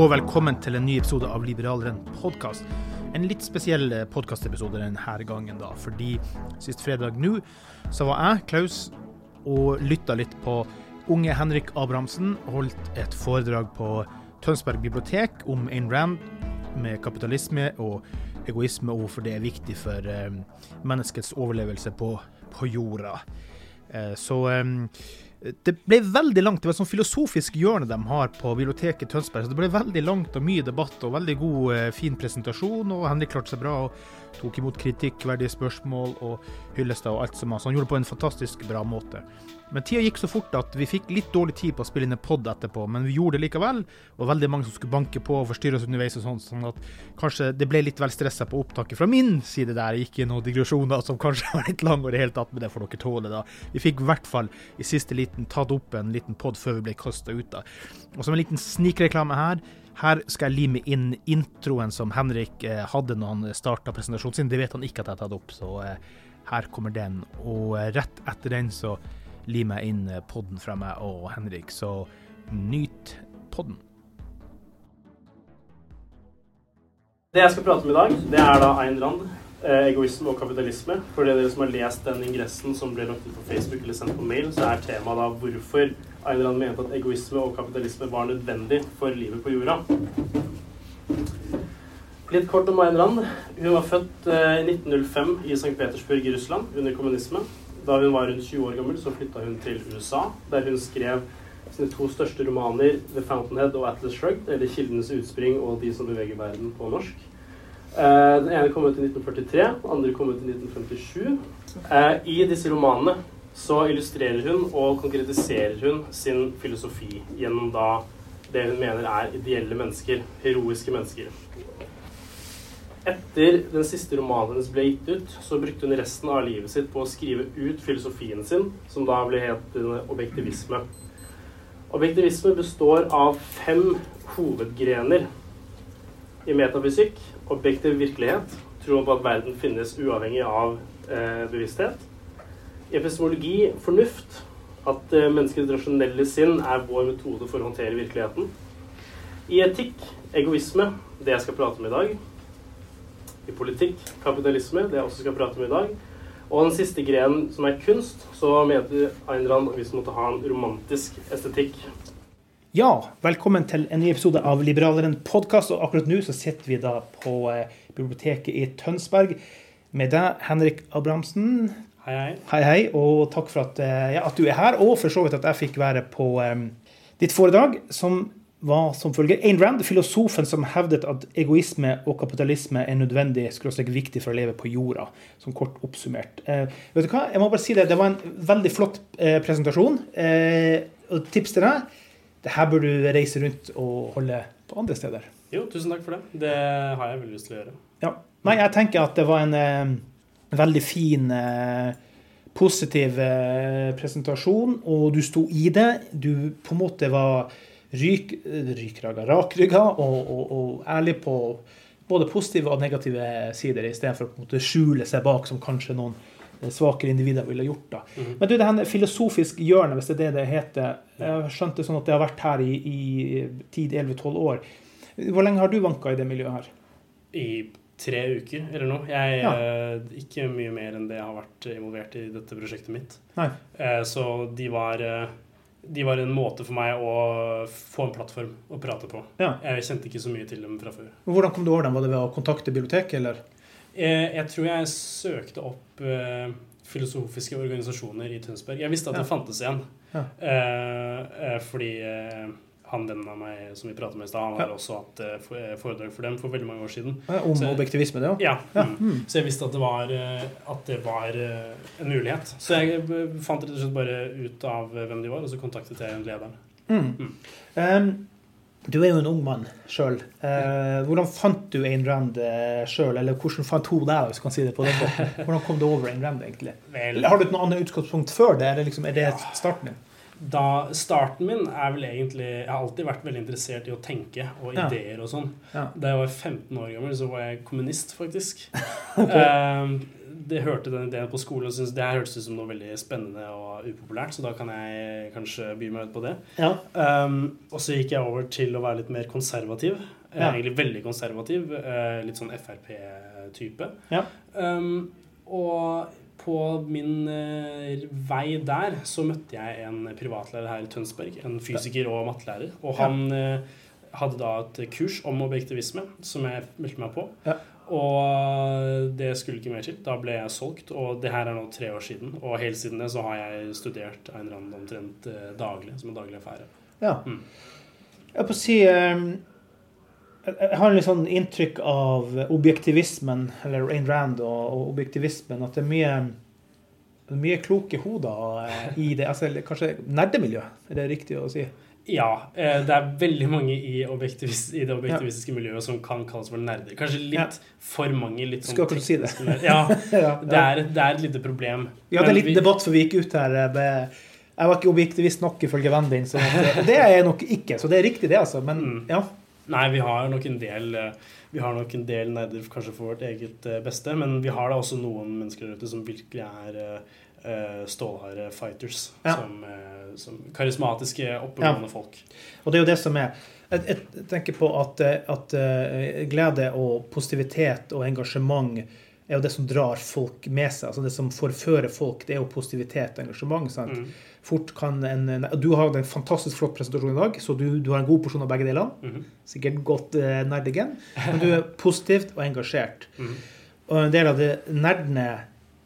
Og velkommen til en ny episode av Liberaleren podkast. En litt spesiell podkastepisode denne gangen, da, fordi sist fredag nå så var jeg, Klaus, og lytta litt på unge Henrik Abrahamsen. Holdt et foredrag på Tønsberg bibliotek om Ayn Rand med kapitalisme og egoisme, og hvorfor det er viktig for eh, menneskets overlevelse på, på jorda. Eh, så det ble veldig langt. Det var et sånn filosofisk hjørne de har på biblioteket Tønsberg. så Det ble veldig langt og mye debatt og veldig god, eh, fin presentasjon. og Henrik klarte seg bra og tok imot kritikkverdige spørsmål og hyllester og alt som var. Så han gjorde det på en fantastisk bra måte. Men tida gikk så fort at vi fikk litt dårlig tid på å spille inn en pod etterpå, men vi gjorde det likevel. Og veldig mange som skulle banke på og forstyrre oss underveis og sånn, sånn at kanskje det ble litt vel stressa på opptaket fra min side der. Gikk i noen digresjoner som kanskje var litt lange og det hele tatt, men det får dere tåle, da. Vi fikk i hvert fall i siste liten tatt opp en liten pod før vi ble kasta ut, da. Og som en liten snikreklame her. Her skal jeg lime inn introen som Henrik eh, hadde når han starta presentasjonen sin. Det vet han ikke at jeg har tatt opp, så eh, her kommer den. Og eh, rett etter den så limer jeg inn eh, podden fra meg og Henrik, så nyt podden. Det jeg skal prate om i dag, det er da Ayn Rand, eh, egoisme og kapitalisme. For dere som har lest den ingressen som ble lagt ut på Facebook eller sendt på mail, så er temaet da hvorfor Ayn Rand mente at egoisme og kapitalisme var nødvendig for livet på jorda. Litt kort om Ayn Rand. Hun var født eh, i 1905 i St. Petersburg i Russland under kommunisme. Da hun var rundt 20 år gammel, så flytta hun til USA, der hun skrev sine to største romaner, 'The Fountainhead' og 'Atlas Shrugged', eller 'Kildenes utspring' og 'De som beveger verden' på norsk. Eh, den ene kom ut i 1943, den andre kom ut i 1957. Eh, I disse romanene så illustrerer hun og konkretiserer hun sin filosofi gjennom da det hun mener er ideelle mennesker, heroiske mennesker. Etter den siste romanen hennes ble gitt ut, så brukte hun resten av livet sitt på å skrive ut filosofien sin, som da ble het objektivisme. Objektivisme består av fem hovedgrener i metafysikk. Objektiv virkelighet, troen på at verden finnes uavhengig av eh, bevissthet. Epistemologi, fornuft, at eh, menneskets rasjonelle sinn er vår metode for å håndtere virkeligheten. I etikk, egoisme, det jeg skal prate om i dag. I politikk, kapitalisme, det jeg også skal prate om i dag. Og den siste grenen, som er kunst, så mente Ayn Rand at vi måtte ha en romantisk estetikk. Ja, velkommen til en ny episode av Liberaleren podkast. Og akkurat nå så sitter vi da på eh, biblioteket i Tønsberg med deg, Henrik Abrahamsen. Hei, hei. Hei, hei, og takk for at, eh, ja, at du er her, og for så vidt at jeg fikk være på um, ditt foredrag, som var som følger Ayn Rand, filosofen som hevdet at egoisme og kapitalisme er nødvendig skråstrek viktig for å leve på jorda, som kort oppsummert. Eh, vet du hva, jeg må bare si Det det var en veldig flott eh, presentasjon. Eh, og tips til deg det her bør du reise rundt og holde på andre steder. Jo, tusen takk for det. Det har jeg veldig lyst til å gjøre. Ja. Nei, jeg tenker at det var en eh, veldig fin eh, positiv eh, presentasjon, og du sto i det. Du på en måte var ryk, rykrygga, rakrygga og, og, og ærlig på både positive og negative sider, istedenfor å på en måte skjule seg bak som kanskje noen eh, svakere individer ville gjort. da. Mhm. Men du, det her filosofisk hjørne, hvis det er det det heter Jeg har skjønt det sånn at det har vært her i, i 10-11-12 år. Hvor lenge har du vanka i det miljøet her? I tre uker eller noe. Jeg, Ja. eh, ikke mye mer enn det jeg har vært involvert i dette prosjektet mitt. Eh, så de var, eh, de var en måte for meg å få en plattform å prate på. Ja. Jeg kjente ikke så mye til dem fra før. Hvordan kom du over dem? Var det ved å kontakte biblioteket, eller? Jeg, Jeg tror jeg søkte opp eh, filosofiske organisasjoner i Tønsberg. Jeg visste at Ja. det fantes en. Ja. Eh, eh, fordi eh, han vennen av meg som vi pratet med i stad, han har Ja. også hatt eh, eh, foredrag for dem for veldig mange år siden. Om Så- objektivisme, det òg? Ja. Ja. Mm. Mm. Så jeg visste at det var, eh, at det var en mulighet. Så jeg fant rett og slett bare ut av hvem de var, og så kontaktet jeg lederen. Mm. Mm. Um, du er jo en ung mann sjøl. hvordan fant du Ayn Rand uh, sjøl, eller hvordan fant hun deg, hvis du kan si det på den måten? Hvordan kom du over Ayn Rand, egentlig? Vel, har du et annet utgangspunkt før det, eller liksom, er det starten din? Da, starten min er vel egentlig Jeg har alltid vært veldig interessert i å tenke og Ja. ideer og sånn. Ja. Da jeg var 15 år gammel, så var jeg kommunist, faktisk. Ehm, det hørte den ideen på skolen og syntes det her hørtes ut som noe veldig spennende og upopulært, så da kan jeg kanskje by meg ut på det. Ja. Um, og så gikk jeg over til å være litt mer konservativ. Jeg Ja. Egentlig veldig konservativ. eh, litt sånn Frp-type. Ja. Ehm, og på min eh, vei der så møtte jeg en privatlærer her i Tønsberg. En fysiker og mattelærer. Og han eh, hadde da et kurs om objektivisme som jeg meldte meg på. Ja. Og det skulle ikke mer til. Da ble jeg solgt, og det her er nå tre år siden. Og helt siden det så har jeg studert en eller annen omtrent eh, daglig, som en daglig affære. ja. Mm. Jeg å si um, jeg har har litt sånn inntrykk av objektivismen, eller Ayn Rand og, objektivismen, at det er mye mye kloke hoder eh, i det. Altså, kanskje nerdemiljø, er det riktig å si? Ja, eh, det er veldig mange i, objektivis, i det objektivistiske miljøet som kan kalles for nerder. Kanskje litt Ja. for mange. litt sånn Skal ikke si det. Ja, ja, det er, det er et lite problem. Vi hadde en liten debatt før vi gikk ut her. eh, Med, jeg var ikke objektivist nok ifølge vennen din. Så det er jeg nok ikke. Så det er riktig, det, altså. Men Mm. ja. Nei, vi har nok en del eh, Vi har nok en del nerder kanskje for vårt eget eh, beste, men vi har da også noen mennesker der ute som virkelig er eh, stålharde fighters. Ja. Som, uh, som karismatiske, oppegående folk. Og det er jo det som er Jeg, jeg tenker på at, at uh, glede og positivitet og engasjement er jo det som drar folk med seg. altså Det som forfører folk, det er jo positivitet og engasjement. sant? Mm. Fort kan en, Du har en fantastisk flott presentasjon i dag, så du, du har en god porsjon av begge delene. Mhm. Sikkert godt eh, nerdigen. Men du er positivt og engasjert. Mhm. Og en del av det nerdene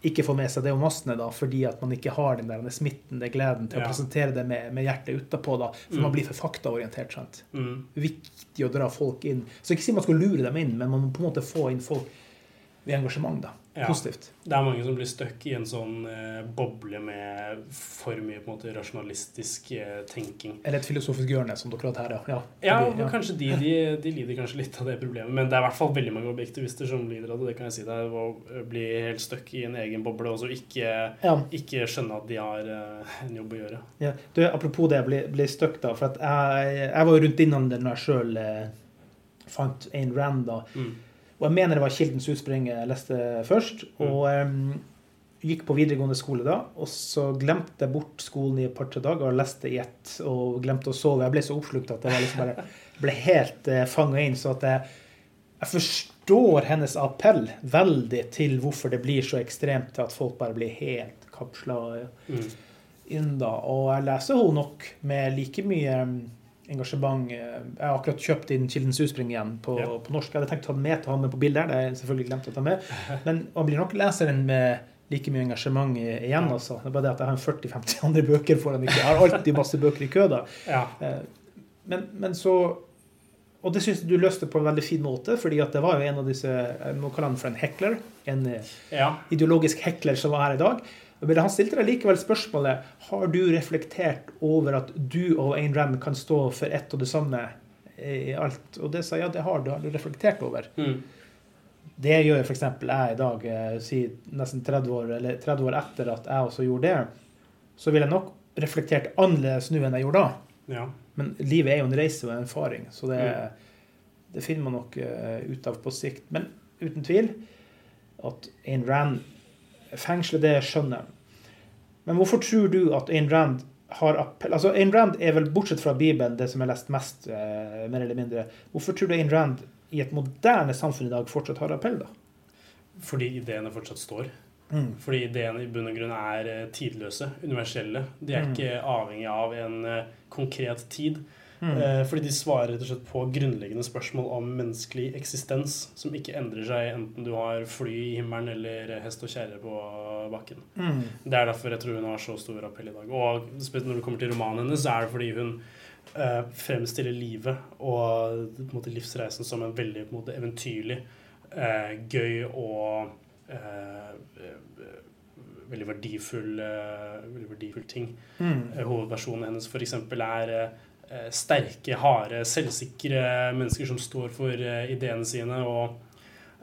ikke får med seg, det er jo massene, da, fordi at man ikke har den der smitten, den gleden til å presentere det med, med hjertet utapå. da, For Mm. man blir for faktaorientert. sant? Mm. Viktig å dra folk inn. Så ikke si man skal lure dem inn, men man må på en måte få inn folk ved engasjement. da, Ja. Positivt. Det er mange som blir stuck i en sånn eh, boble med for mye på en måte rasjonalistisk eh, tenking. Eller et filosofisk hjørne, som dere har her. Ja, Ja, blir- men kanskje de, de, de lider kanskje litt av det problemet. Men det er i hvert fall veldig mange objektivister som lider av det. Det kan jeg si. Det er å bli helt stuck i en egen boble og så ikke, Ja. ikke skjønne at de har eh, en jobb å gjøre. Ja. Du, apropos det, jeg ble, ble stuck da. For jeg, jeg var jo rundt innom det når jeg sjøl eh, fant Ayn Rand. da. Mm. Og jeg mener det var Kildens utspring jeg leste først. Mm. Og um, gikk på videregående skole da. Og så glemte jeg bort skolen i et par-tre dager og leste i ett. Og glemte å sove. Jeg ble så oppslukt at jeg liksom bare, ble helt uh, fanga inn. Så at jeg, jeg forstår hennes appell veldig til hvorfor det blir så ekstremt til at folk bare blir helt kapsla Mm. inn da. Og jeg leser henne nok med like mye em, engasjement. Jeg har akkurat kjøpt inn Kildens utspring igjen på, Ja. på norsk. Jeg hadde tenkt å ta den med til han med på bildet, det har jeg selvfølgelig glemt å ta med. Men man blir nok leseren med like mye engasjement igjen, altså. Det er bare det at jeg har 40-50 andre bøker foran meg. Jeg har alltid masse bøker i kø, da. Ja. Eh, Men, men så Og det syns jeg du løste på en veldig fin måte, fordi at det var jo en av disse Jeg må kalle han for en hekler. En eh, ja. ideologisk hekler som var her i dag. Men han stilte deg likevel spørsmålet har du reflektert over at du og Ayn Rand kan stå for ett og det samme i alt. Og det sa ja, det har du har du reflektert over. Mm. Det gjør f.eks. jeg i dag, eh, si nesten 30 år, eller 30 år etter at jeg også gjorde det. Så ville jeg nok reflektert annerledes nå enn jeg gjorde da. Ja. Men livet er jo en reise og en erfaring, så det, Mm. det finner man nok eh, ut av på sikt. Men uten tvil at Ayn Rand fengsler det skjønner. Men hvorfor tror du at Ayn Rand har appell Altså, Ayn Rand er vel, bortsett fra Bibelen, det som er lest mest, eh, mer eller mindre. Hvorfor tror du Ayn Rand i et moderne samfunn i dag fortsatt har appell, da? Fordi ideene fortsatt står. Mm. Fordi ideene i bunn og grunn er eh, tidløse, universelle. De er Mm. ikke avhengig av en eh, konkret tid. Mm. Eh, fordi de svarer rett og slett på grunnleggende spørsmål om menneskelig eksistens, som ikke endrer seg enten du har fly i himmelen eller hest og kjerre på bakken. Mm. Det er derfor jeg tror hun har så stor appell i dag. Og når det kommer til romanen hennes, så er det fordi hun eh, fremstiller livet og på en måte, livsreisen som en veldig på en måte, eventyrlig, eh, gøy og eh, eh, veldig verdifull, eh, veldig verdifull ting. Mm. Hovedpersonen hennes f.eks. er sterke, harde, selvsikre mennesker som står for eh, ideene sine og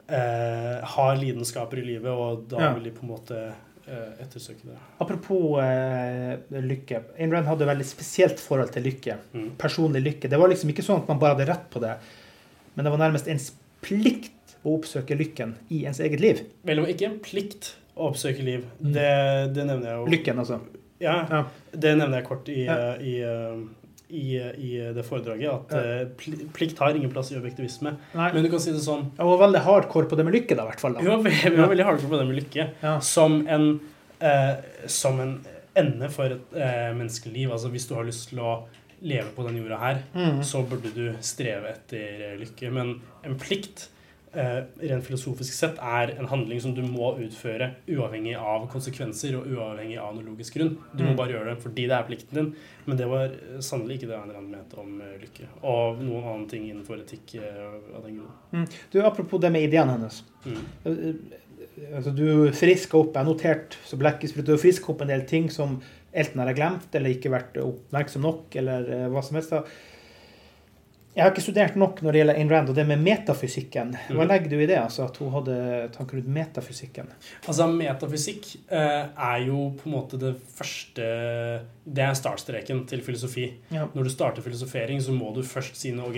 eh, har lidenskaper i livet, og da Ja. vil de på en måte eh, ettersøke det. Apropos eh, lykke. Ayn Rand hadde et veldig spesielt forhold til lykke. Mm. Personlig lykke. Det var liksom ikke sånn at man bare hadde rett på det, men det var nærmest ens plikt å oppsøke lykken i ens eget liv. Vel, det var ikke en plikt å oppsøke liv. Mm. Det, det nevner jeg jo. Lykken, altså. Ja, Ja. det nevner jeg kort i, Ja. eh, i, eh, i, i det foredraget. At Ja. eh, plikt har ingen plass i objektivisme. Nei. Men du kan si det sånn Jeg var veldig hardcore på det med lykke, da, i hvert fall. Vi Da. var, vi var veldig hardcore på det med lykke. Ja. Som en, eh, som en ende for et eh, menneskelig liv. Altså hvis du har lyst til å leve på den jorda her, Mm. så burde du streve etter lykke. Men en plikt, rent filosofisk sett, er en handling som du må utføre uavhengig av konsekvenser og uavhengig av noe logisk grunn. Du må Mm. bare gjøre det fordi det er plikten din. Men det var eh, sannelig ikke det Ayn mente om eh, lykke. Og noen annen ting innenfor etikk eh, av den grunn. Mm. Du, Apropos det med ideene hennes. Mm. Eh, Altså, du friska opp Jeg notert så blekkesprut, du friska opp en del ting som enten har jeg glemt eller ikke vært oppmerksom nok, eller eh, hva som helst. da. Jeg har ikke studert nok når det gjelder Ayn Rand og det med metafysikken. Hva Mhm. legger du i det? altså At hun hadde tanker rundt metafysikken? Altså, metafysikk eh, er jo på en måte det første Det er startstreken til filosofi. Ja. Når du starter filosofering, så må du først si noe ok,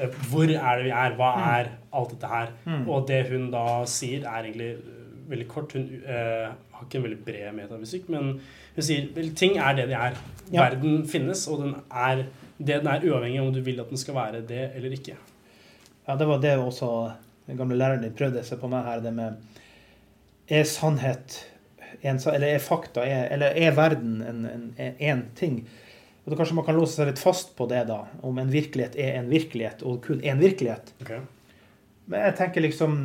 eh, Hvor er det vi er? Hva Mm. er alt dette her? Mm. Og det hun da sier, er egentlig eh, veldig kort. Hun eh, har ikke en veldig bred metafysikk, men hun sier vel, ting er det de er. Ja. Verden finnes, og den er det den er, uavhengig av om du vil at den skal være det eller ikke. Ja, det var det også den gamle læreren din prøvde seg på meg her, det med Er sannhet en, Eller er fakta er, Eller er verden en, en, en ting? Og da Kanskje man kan låse seg litt fast på det, da. Om en virkelighet er en virkelighet, og kun én virkelighet. Okay. Men jeg tenker liksom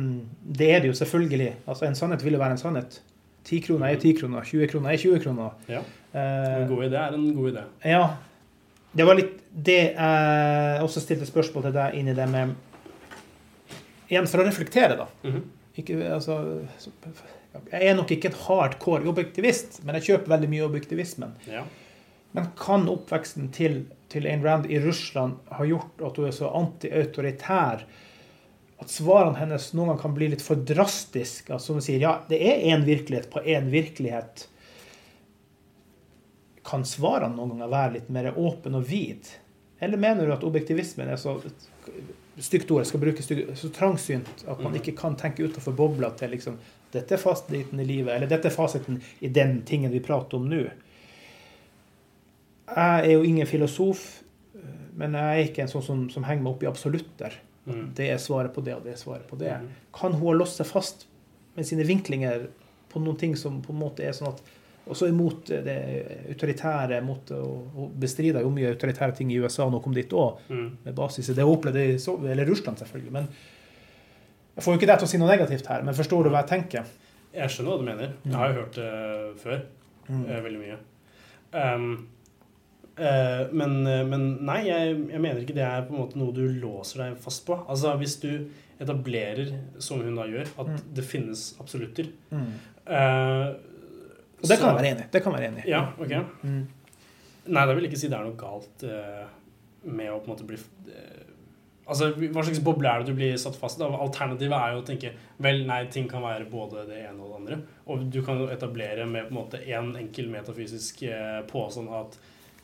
Det er det jo selvfølgelig. Altså En sannhet vil jo være en sannhet. 10 kroner er 10 kroner, 20 kroner er 20 kroner. Ja. Eh, En god idé er en god idé. ja. Det var litt det jeg også stilte spørsmål til deg inn i det med Igjen for å reflektere, da. Mhm. Ikke, altså, jeg er nok ikke en hardcore objektivist, men jeg kjøper veldig mye objektivismen. Ja. Men kan oppveksten til, til Ayn Rand i Russland ha gjort at hun er så antiautoritær at svarene hennes noen gang kan bli litt for drastiske? Altså, som hun sier, ja, det er én virkelighet på én virkelighet. Kan svarene noen ganger være litt mer åpne og vid? Eller mener du at objektivismen er så stygt ord, jeg skal bruke stygt, så trangsynt at man Mhm. ikke kan tenke utenfor bobla til liksom dette er fasiten i livet, eller dette er fasiten i den tingen vi prater om nå. Jeg er jo ingen filosof, men jeg er ikke en sånn som, som henger meg opp i absolutter. Mm. Det er svaret på det, og det er svaret på det. Mm. Kan hun ha låst seg fast med sine vinklinger på noen ting som på en måte er sånn at Også imot det autoritære, mot å bestride jo mye autoritære ting i USA nå kom dit òg, Mm. med basis i det hun opplevde i Sov- eller Russland, selvfølgelig. Men jeg får jo ikke deg til å si noe negativt her, men forstår du hva jeg tenker? Jeg skjønner hva du mener. Jeg har jo hørt det før. Mm. eh, veldig mye. Um, uh, men, eh, men nei, jeg, jeg mener ikke det er på en måte noe du låser deg fast på. Altså Hvis du etablerer, som hun da gjør, at Mm. det finnes absolutter Mm. eh, Og det kan jeg være enig i. Det kan være enig. Ja, ok. Mm. Nei, da vil jeg ikke si det er noe galt uh, med å på en måte bli uh, Altså, Hva slags boble er det du blir satt fast i? Alternativet er jo å tenke vel, nei, ting kan være både det ene og det andre. Og du kan jo etablere med på en måte en enkel metafysisk eh, påstand at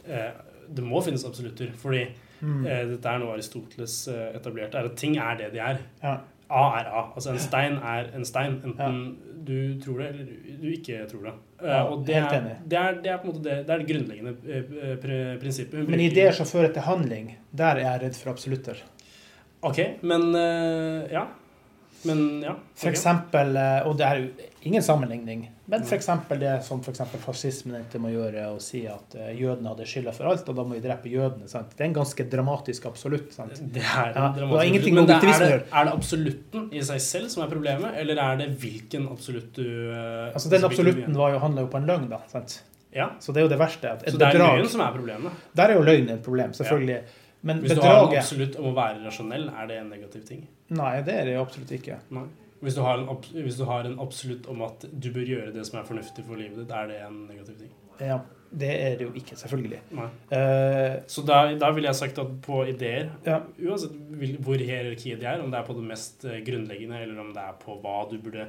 eh, det må finnes absolutter. Fordi Mm. eh, dette er noe Aristoteles eh, etablerte, er at ting er det de er. Ja. A er A. Altså en stein er en stein. Enten du tror det, eller du ikke tror det. Eh, Ja, og det er, det, er, det er på en måte det, det, det grunnleggende eh, prinsippet. Men ideer som fører til handling, der er jeg redd for absolutter. Ok, men eh, Ja. Men ja. For eksempel, eh, og det er jo ingen sammenligning, men eksempel det som for fascismen endte med å gjøre, å si at eh, jødene hadde skylda for alt, og da må vi drepe jødene. Sant? Det er en ganske dramatisk absolutt. Sant? Det er, en dramatisk ja, ingenting men det, er, det, er det absolutten i seg selv som er problemet, eller er det hvilken absolutt du eh, Altså, den absolutten handla jo på en løgn, da. Sant? Ja, Så det er jo det verste. Så det er bedrag løgn som er problemet. Der er jo løgn et problem, selvfølgelig. Men Hvis du har en absolutt om å være rasjonell, er det en negativ ting? Nei, det er det absolutt ikke. Nei. Hvis du, har en, hvis du har en absolutt om at du bør gjøre det som er fornuftig for livet ditt, er det en negativ ting? Ja, det er det jo ikke, selvfølgelig. Eh, Så da, da ville jeg sagt at på ideer, Ja. uansett hvor hierarkiet de er, om det er på det mest eh, grunnleggende, eller om det er på hva du burde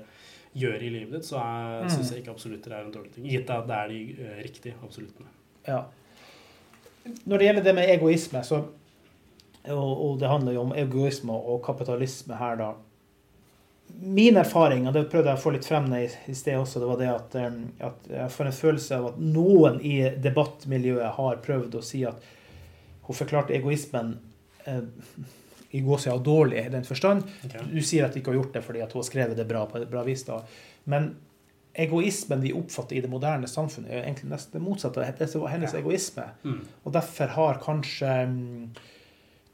gjøre i livet ditt, så Mm. syns jeg ikke absolutter er en dårlig ting. Gitt at det er de uh, riktige absoluttene. Ja. Når det gjelder det med egoisme, så, og, og det handler jo om egoisme og kapitalisme her, da. Min erfaring, og det prøvde jeg å få litt frem i, i sted også, det var det at, eh, at jeg får en følelse av at noen i debattmiljøet har prøvd å si at hun forklarte egoismen eh, i gåsida dårlig i den forstand. Okay. Du sier at du ikke har gjort det fordi at hun har skrevet det bra på et bra vis. da. Men egoismen vi oppfatter i det moderne samfunnet, er egentlig nesten det motsatte. Det var hennes Ja. egoisme. Mm. Og derfor har kanskje mm,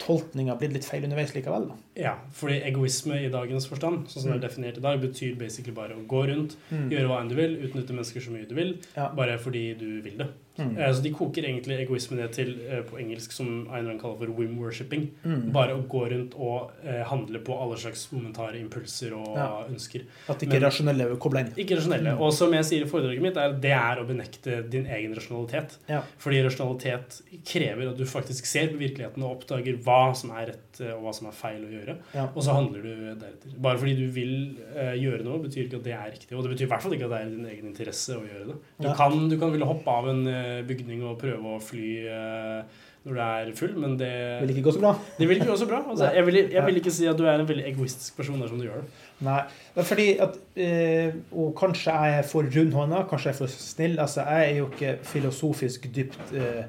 tolkninga blitt litt feil underveis likevel. da. Ja, fordi egoisme i dagens forstand, sånn som det er definert i dag, betyr basically bare å gå rundt, Mm. gjøre hva enn du vil, utnytte mennesker så mye du vil, Ja. bare fordi du vil det. Mm. Eh, Så de koker egentlig egoisme ned til, eh, på engelsk, som Einar kaller for whim-worshipping. Mm. Bare å gå rundt og eh, handle på alle slags momentare impulser og Ja. ønsker. At ikke Men- rasjonelle er koble inn. Ikke rasjonelle. Mm. Og som jeg sier i foredraget mitt, er det er å benekte din egen rasjonalitet. Ja. Fordi rasjonalitet krever at du faktisk ser på virkeligheten og oppdager hva som er rett eh, og hva som er feil å gjøre. Ja. Og så handler du deretter. Bare fordi du vil eh, gjøre noe, betyr ikke at det er riktig. Og det betyr i hvert fall ikke at det er i din egen interesse å gjøre det. Du, Ja. kan, du kan ville hoppe av en eh, bygning og prøve å fly eh, når du er full, men det, Vil ikke gå så bra. det vil ikke gå så bra. Altså, jeg, vil, jeg vil ikke si at du er en veldig egoistisk person dersom du gjør det. Nei. Det er fordi at eh, Og kanskje jeg er for rundhånda, kanskje jeg er for snill. Altså, jeg er jo ikke filosofisk dypt eh,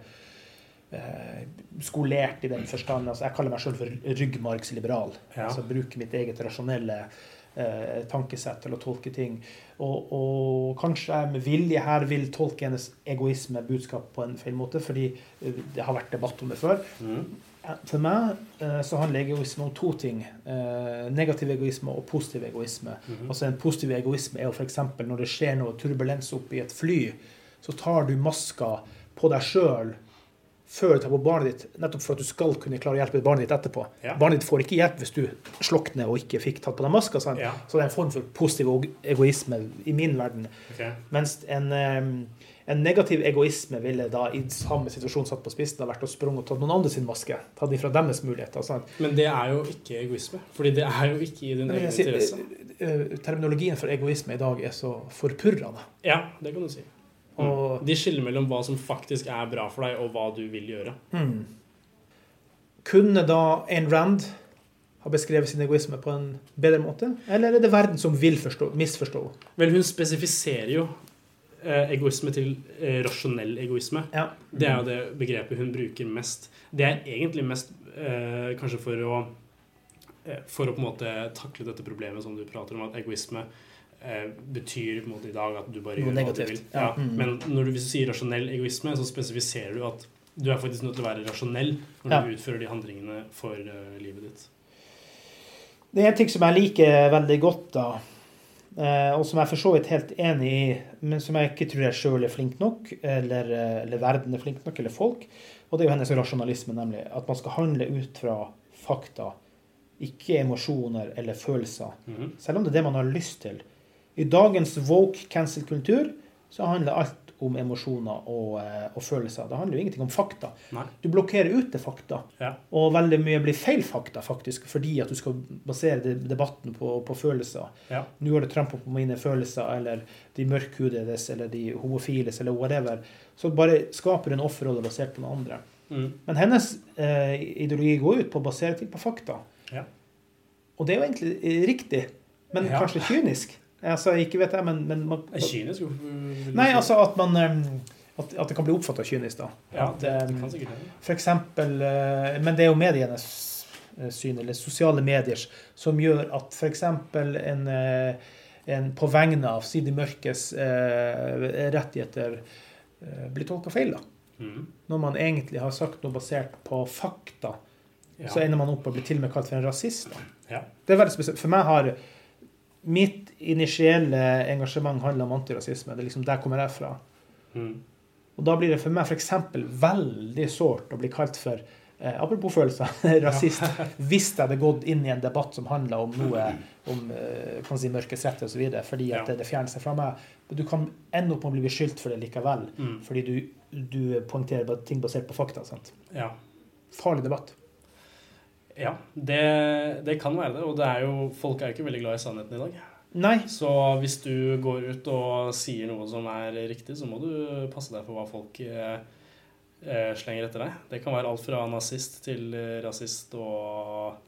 eh, skolert i den forstand. Altså, jeg kaller meg selv for ryggmargsliberal. Ja. Altså bruker mitt eget rasjonelle eh, tankesett til å tolke ting. Og, og kanskje jeg med vilje her vil tolke hennes egoisme, budskap, på en feil måte, fordi eh, det har vært debatt om det før. For meg eh, så handler egoisme om to ting. Eh, negativ egoisme og positiv egoisme. Altså En positiv egoisme er jo f.eks. når det skjer noe turbulens oppi et fly, så tar du maska på deg sjøl før du tar på barnet ditt, nettopp for at du skal kunne klare å hjelpe barnet ditt etterpå. Ja. Barnet ditt får ikke hjelp hvis du slokner og ikke fikk tatt på deg maska. Ja. Så det er en form for positiv egoisme i min verden. Okay. Mens en, en negativ egoisme ville da i samme situasjon satt på spissen ha vært å sprunget og tatt noen andre sin maske. Tatt ifra deres muligheter. Sant? Men det er jo ikke egoisme. Fordi det er jo ikke i din egen interesse. eh, eh, terminologien for egoisme i dag er så forpurra. da. Ja, det kan du si. Mm. Og De skiller mellom hva som faktisk er bra for deg, og hva du vil gjøre. mm. Kunne da Ayn Rand ha beskrevet sin egoisme på en bedre måte? Eller er det verden som vil forstå, misforstå? Vel, hun spesifiserer jo eh, egoisme til eh, rasjonell egoisme. Ja. Det er jo det begrepet hun bruker mest. Det er egentlig mest eh, kanskje for å For å på en måte takle dette problemet som du prater om, at egoisme betyr på en måte i dag at du bare Noe gjør hva du vil. Ja. Mm. Men når du, hvis du sier rasjonell egoisme, så spesifiserer du at du er faktisk nødt til å være rasjonell når Ja. du utfører de handlingene for uh, livet ditt. Det er en ting som jeg liker veldig godt, da, eh, og som jeg er for så vidt helt enig i, men som jeg ikke tror jeg sjøl er flink nok, eller, eh, eller verden er flink nok, eller folk. Og det er jo hennes rasjonalisme, nemlig. At man skal handle ut fra fakta, ikke emosjoner eller følelser. Mhm. Selv om det er det man har lyst til. I dagens woke cancel-kultur så handler alt om emosjoner og, eh, og følelser. Det handler jo ingenting om fakta. Nei. Du blokkerer ut det fakta. Ja. Og veldig mye blir feil fakta, faktisk, fordi at du skal basere debatten på, på følelser. Ja. Nå har du trampa på mine følelser, eller de mørkhudedes, eller de homofiles, eller whatever. Så bare skaper du en offerrolle basert på noen andre. Mm. Men hennes eh, ideologi går ut på å basere ting på fakta. Ja. Og det er jo egentlig eh, riktig, men kanskje kynisk. Altså, ikke vet jeg, men, men man, kynisk? Nei, altså at man eh, at, at det kan bli oppfatta kynisk, da. Ja, At, det, eh, det kan sikkert hende. for eksempel, eh, men det er jo medienes eh, syn, eller sosiale medier, som gjør at eksempel en, eh, en på vegne av Sidi mørkes eh, rettigheter eh, blir tolka feil. da. Mm. Når man egentlig har sagt noe basert på fakta, Ja. så ender man opp og blir til og med kalt for en rasist. da. Ja. Det er veldig spesielt. For meg har mitt initielle engasjement handler om antirasisme. Det er liksom Der kommer jeg fra. Mm. Og da blir det for meg f.eks. veldig sårt å bli kalt for eh, apropos følelser, rasist, hvis jeg hadde gått inn i en debatt som handla om noe om eh, kan si, mørkets rett osv., fordi at Ja. det, det fjerner seg fra meg. Men du kan ende opp med å bli beskyldt for det likevel, Mm. fordi du, du poengterer ting basert på fakta. sant? ja. Farlig debatt. Ja, det, det kan være det. Og det er jo, folk er jo ikke veldig glad i sannheten i dag. Nei. Så hvis du går ut og sier noe som er riktig, så må du passe deg for hva folk eh, eh, slenger etter deg. Det kan være alt fra nazist til rasist og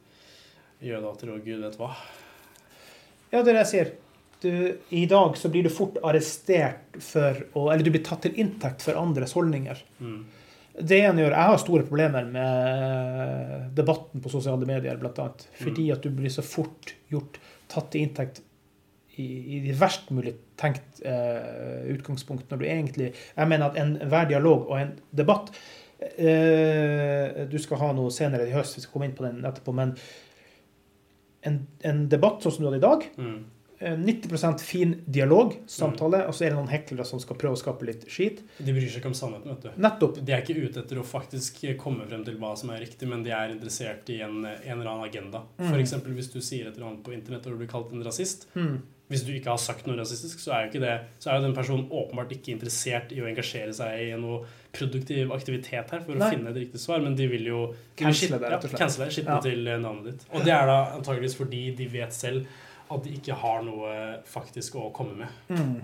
jødehater og gud vet hva. Ja, det er det jeg sier. Du, I dag så blir du fort arrestert for å Eller du blir tatt til inntekt for andres holdninger. Mm. Det ene gjør, Jeg har store problemer med debatten på sosiale medier, blant annet. Fordi at du blir så fort gjort tatt til inntekt i, i de verst mulig tenkt uh, utgangspunkt, når du egentlig Jeg mener at enhver dialog og en debatt uh, Du skal ha noe senere i høst, vi skal komme inn på den etterpå, men en, en debatt sånn som du hadde i dag Mm. Eh, 90% fin dialog, samtale, og så er det noen heklere som skal prøve å skape litt skit. De bryr seg ikke om sannheten, vet du. Nettopp. De er ikke ute etter å faktisk komme frem til hva som er riktig, men de er interessert i en, en eller annen agenda. Mm. Eksempel hvis du sier et eller annet på internett og du blir kalt en rasist. Mm. Hvis du ikke har sagt noe rasistisk, så er jo ikke det Så er jo den personen åpenbart ikke interessert i å engasjere seg i noe produktiv aktivitet her for Nei. å finne et riktig svar, men de vil jo Cancele skitne Ja. til eh, navnet ditt. Og det er da antageligvis fordi de vet selv at de ikke har noe faktisk å komme med. Mm.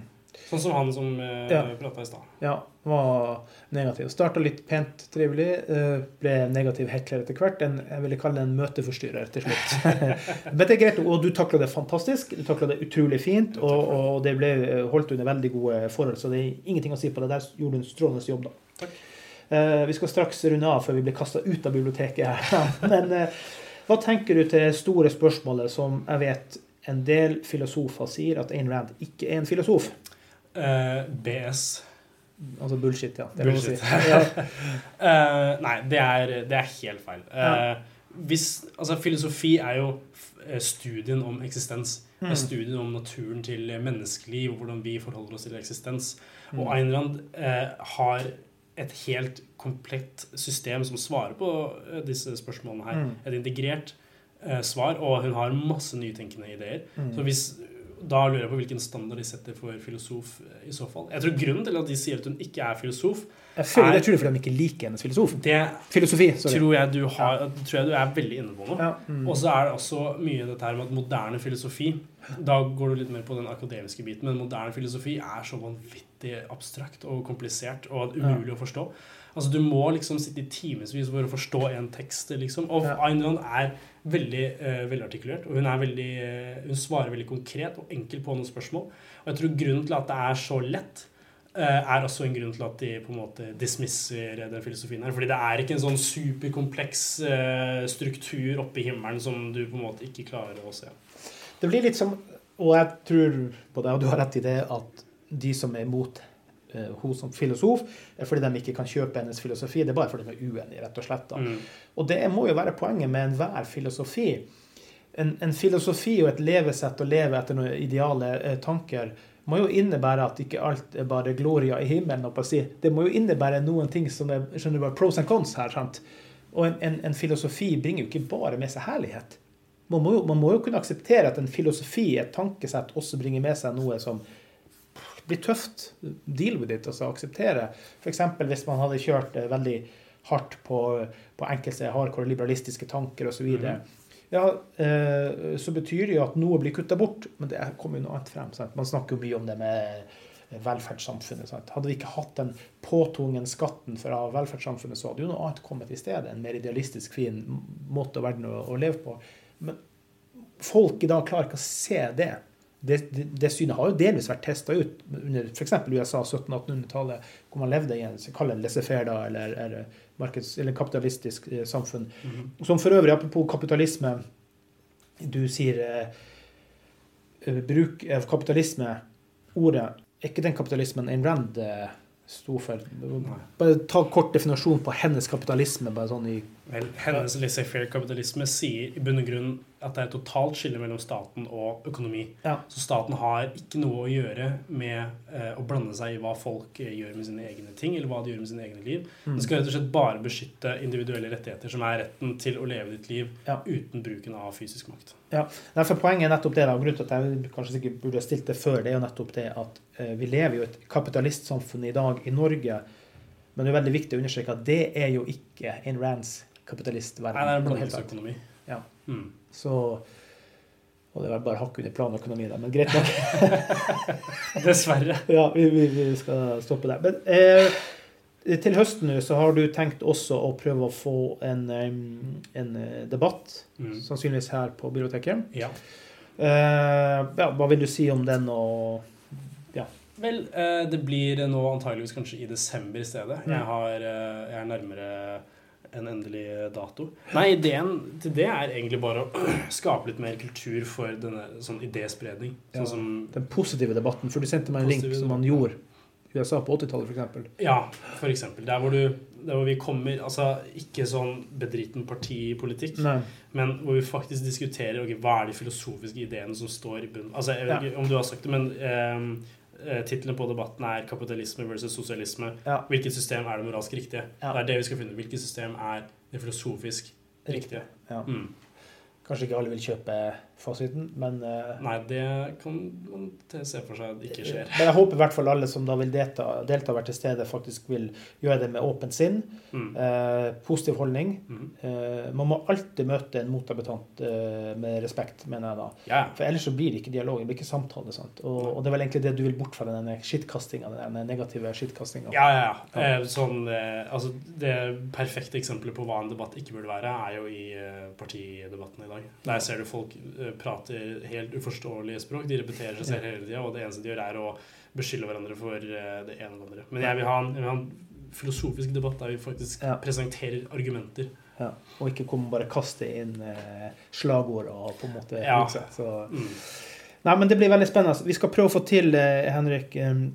Sånn som han som eh, Ja. prata i stad. Ja, var negativ. Starta litt pent trivelig, eh, ble negativ hekler etter hvert. En, jeg ville kalle det en møteforstyrrer til slutt. Men det er greit, og du takla det fantastisk. Du takla det utrolig fint, og, og det ble holdt under veldig gode forhold, så det er ingenting å si på det. Der gjorde du en strålende jobb, da. Takk. Eh, vi skal straks runde av før vi blir kasta ut av biblioteket her. Men eh, hva tenker du til store spørsmålet som jeg vet en del filosofer sier at Ayn Rand ikke er en filosof? Uh, BS. Altså bullshit, ja. Det lov si. Bullshit. Ja. Eh, nei, det er, det er helt feil. Uh, hvis, altså, filosofi er jo eh, studien om eksistens. Mm. er studien om naturen til menneskeliv og hvordan vi forholder oss til eksistens. Og Mm. Ayn Rand eh, har et helt komplett system som svarer på eh, disse spørsmålene her. Mm. Et integrert eh, svar, og hun har masse nytenkende ideer. Mm. Så hvis, da lurer jeg på hvilken standard de setter for filosof eh, i så fall. Jeg tror grunnen til at de sier at hun ikke er filosof, Jeg føler, er- det tror jeg fordi de ikke liker hennes filosof. det Filosofi, sorry. tror jeg du, har, tror jeg du er veldig inne på nå. Ja, mm. Og så er det også mye dette her med at moderne filosofi Da går du litt mer på den akademiske biten, men moderne filosofi er så vanvittig abstrakt og komplisert og umulig å forstå. Altså Du må liksom sitte i timevis for å forstå en tekst. liksom Og Ja. Ayn Rand er veldig uh, velartikulert, og hun, er veldig, uh, hun svarer veldig konkret og enkelt på noen spørsmål. Og jeg tror grunnen til at det er så lett, eh, er også en grunn til at de på en måte dismisser den filosofien her. Fordi det er ikke en sånn superkompleks eh, struktur oppe i himmelen som du på en måte ikke klarer å se. Det blir litt som Og jeg tror på det, og du har rett i det, at de som er imot eh, hun som filosof, er fordi de ikke kan kjøpe hennes filosofi. Det er bare fordi de er uenige, rett og slett. Mm. Og det må jo være poenget med enhver filosofi. En, en filosofi og et levesett å leve etter noen ideale eh, tanker må jo innebære at ikke alt er bare gloria i himmelen. å Si. Det må jo innebære noen ting som er skjønner du, bare pros and cons her. sant? Og en, en, en filosofi bringer jo ikke bare med seg herlighet. Man må, jo, man må jo kunne akseptere at en filosofi, et tankesett, også bringer med seg noe som blir tøft. Deal with it, altså akseptere. F.eks. hvis man hadde kjørt eh, veldig hardt på, på enkelte hardcore liberalistiske tanker osv. Så, mm. ja, eh, så betyr det jo at noe blir kutta bort, men det kommer jo noe annet frem. Sant? Man snakker jo mye om det med velferdssamfunnet. Sant? Hadde vi ikke hatt den påtungen skatten fra velferdssamfunnet, så hadde jo noe annet kommet i stedet. En mer idealistisk, fin måte av verden å, å leve på. Men folk i dag klarer ikke å se det. Det, det, det synet har jo delvis vært testa ut under f.eks. USA 1700-1800-tallet, hvor man levde i en laissez-faire eller, eller, markeds, eller kapitalistisk eh, samfunn. Mm -hmm. Som for øvrig, apropos kapitalisme Du sier eh, bruk av kapitalisme. Ordet er ikke den kapitalismen Ayn Rand eh, sto for? Bare ta kort definasjon på hennes kapitalisme. bare sånn i Vel, hennes laissez-faire-kapitalisme sier i bunn og grunn at det er et totalt skille mellom staten og økonomi. Ja. Så staten har ikke noe å gjøre med eh, å blande seg i hva folk eh, gjør med sine egne ting, eller hva de gjør med sine egne liv. Mm. Den skal rett og slett bare beskytte individuelle rettigheter, som er retten til å leve ditt liv ja. uten bruken av fysisk makt. Ja, Derfor Poenget er nettopp det. og grunnen til at jeg kanskje sikkert burde stilt det før, det er jo nettopp det at eh, vi lever jo i et kapitalistsamfunn i dag i Norge. Men det er veldig viktig å understreke at det er jo ikke Ayn Rands kapitalistverden. Nei, det er en blandingsøkonomi. Ja. Mm. Så Og det vel bare hakk under planøkonomi, da, men greit nok. Dessverre. ja, vi, vi, vi, skal stoppe der. Men eh, til høsten nå så har du tenkt også å prøve å få en, en eh, debatt, mm. sannsynligvis her på biblioteket. Ja. Eh, ja. Hva vil du si om den og ja. Vel, eh, det blir nå antageligvis kanskje i desember i stedet. Jeg, har, eh, jeg er nærmere en endelig dato. Nei, ideen til det er egentlig bare å skape litt mer kultur for denne sånn idéspredning. Sånn ja, som, den positive debatten. For du sendte meg en link som man gjorde i USA på 80-tallet, f.eks. Ja, f.eks. Der hvor du der hvor vi kommer altså Ikke sånn bedriten partipolitikk, Nei. men hvor vi faktisk diskuterer okay, hva er de filosofiske ideene som står i bunnen. Altså, jeg vet ja. ikke om du har sagt det, men Eh, tittelen på debatten er 'Kapitalisme versus sosialisme'. Ja. Hvilket system er det moralsk riktige? Ja. Det er det vi skal finne Hvilket system er det filosofisk riktige? Ja. Mm. Kanskje ikke alle vil kjøpe fasiten, men uh, Nei, det kan man se for seg ikke skjer. Men jeg håper i hvert fall alle som da vil delta, delta være til stede, faktisk vil gjøre det med åpent sinn. Mm. Uh, positiv holdning. Mm. Uh, man må alltid møte en motdebattant med respekt, mener jeg da. Yeah. For ellers så blir det ikke dialog, det blir ikke samtale. Og, og, det er vel egentlig det du vil bort fra denne skittkastinga, den negative skittkastinga. Ja, ja, ja. Sånn, altså, det perfekte eksempelet på hva en debatt ikke burde være, er jo i partidebatten i dag. Der ser du folk eh, prater helt uforståelige språk. De repeterer seg selv hele tida, og det eneste de gjør, er å beskylde hverandre for eh, det ene og det andre. Men jeg vil ha en, vil ha en filosofisk debatt der vi faktisk ja. presenterer argumenter. Ja. Og ikke komme bare kaste inn eh, slagord og på en måte ja. Så. Mm. Nei, men det blir veldig spennende. Vi skal prøve å få til, eh, Henrik um,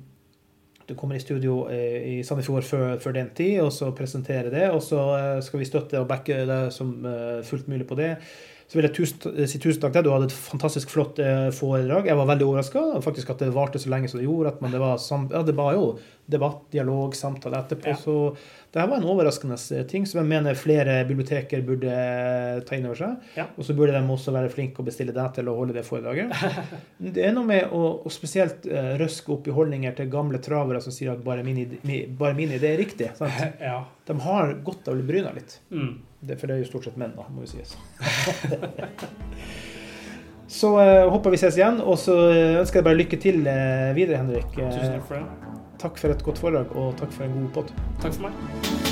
du kommer i studio eh, i Sandefjord før, før, den tid, og så presentere det. Og så skal vi støtte og backe deg som fullt mulig på det. Så vil jeg tusen, si tusen takk til deg. Du hadde et fantastisk flott eh, foredrag. Jeg var veldig overraska faktisk at det varte så lenge som det gjorde. at man, det, var, ja, det var jo debatt, dialog, samtale etterpå. Ja. Så det her var en overraskende eh, ting som jeg mener flere biblioteker burde eh, ta inn over seg. Ja. Og så burde de også være flinke å bestille deg til å holde det foredraget. det er noe med å, å spesielt røske opp i holdninger til gamle travere som sier at bare min, bare min idé er riktig. Ja. De har godt av å bli bryna litt. Mm. Det, for det er jo stort sett menn, da, må jo sies. så uh, håper vi ses igjen, og så eh, ønsker jeg bare lykke til uh, videre, Henrik. Tusen takk for det. Takk for et godt foredrag, og takk for en god pod. Takk for meg.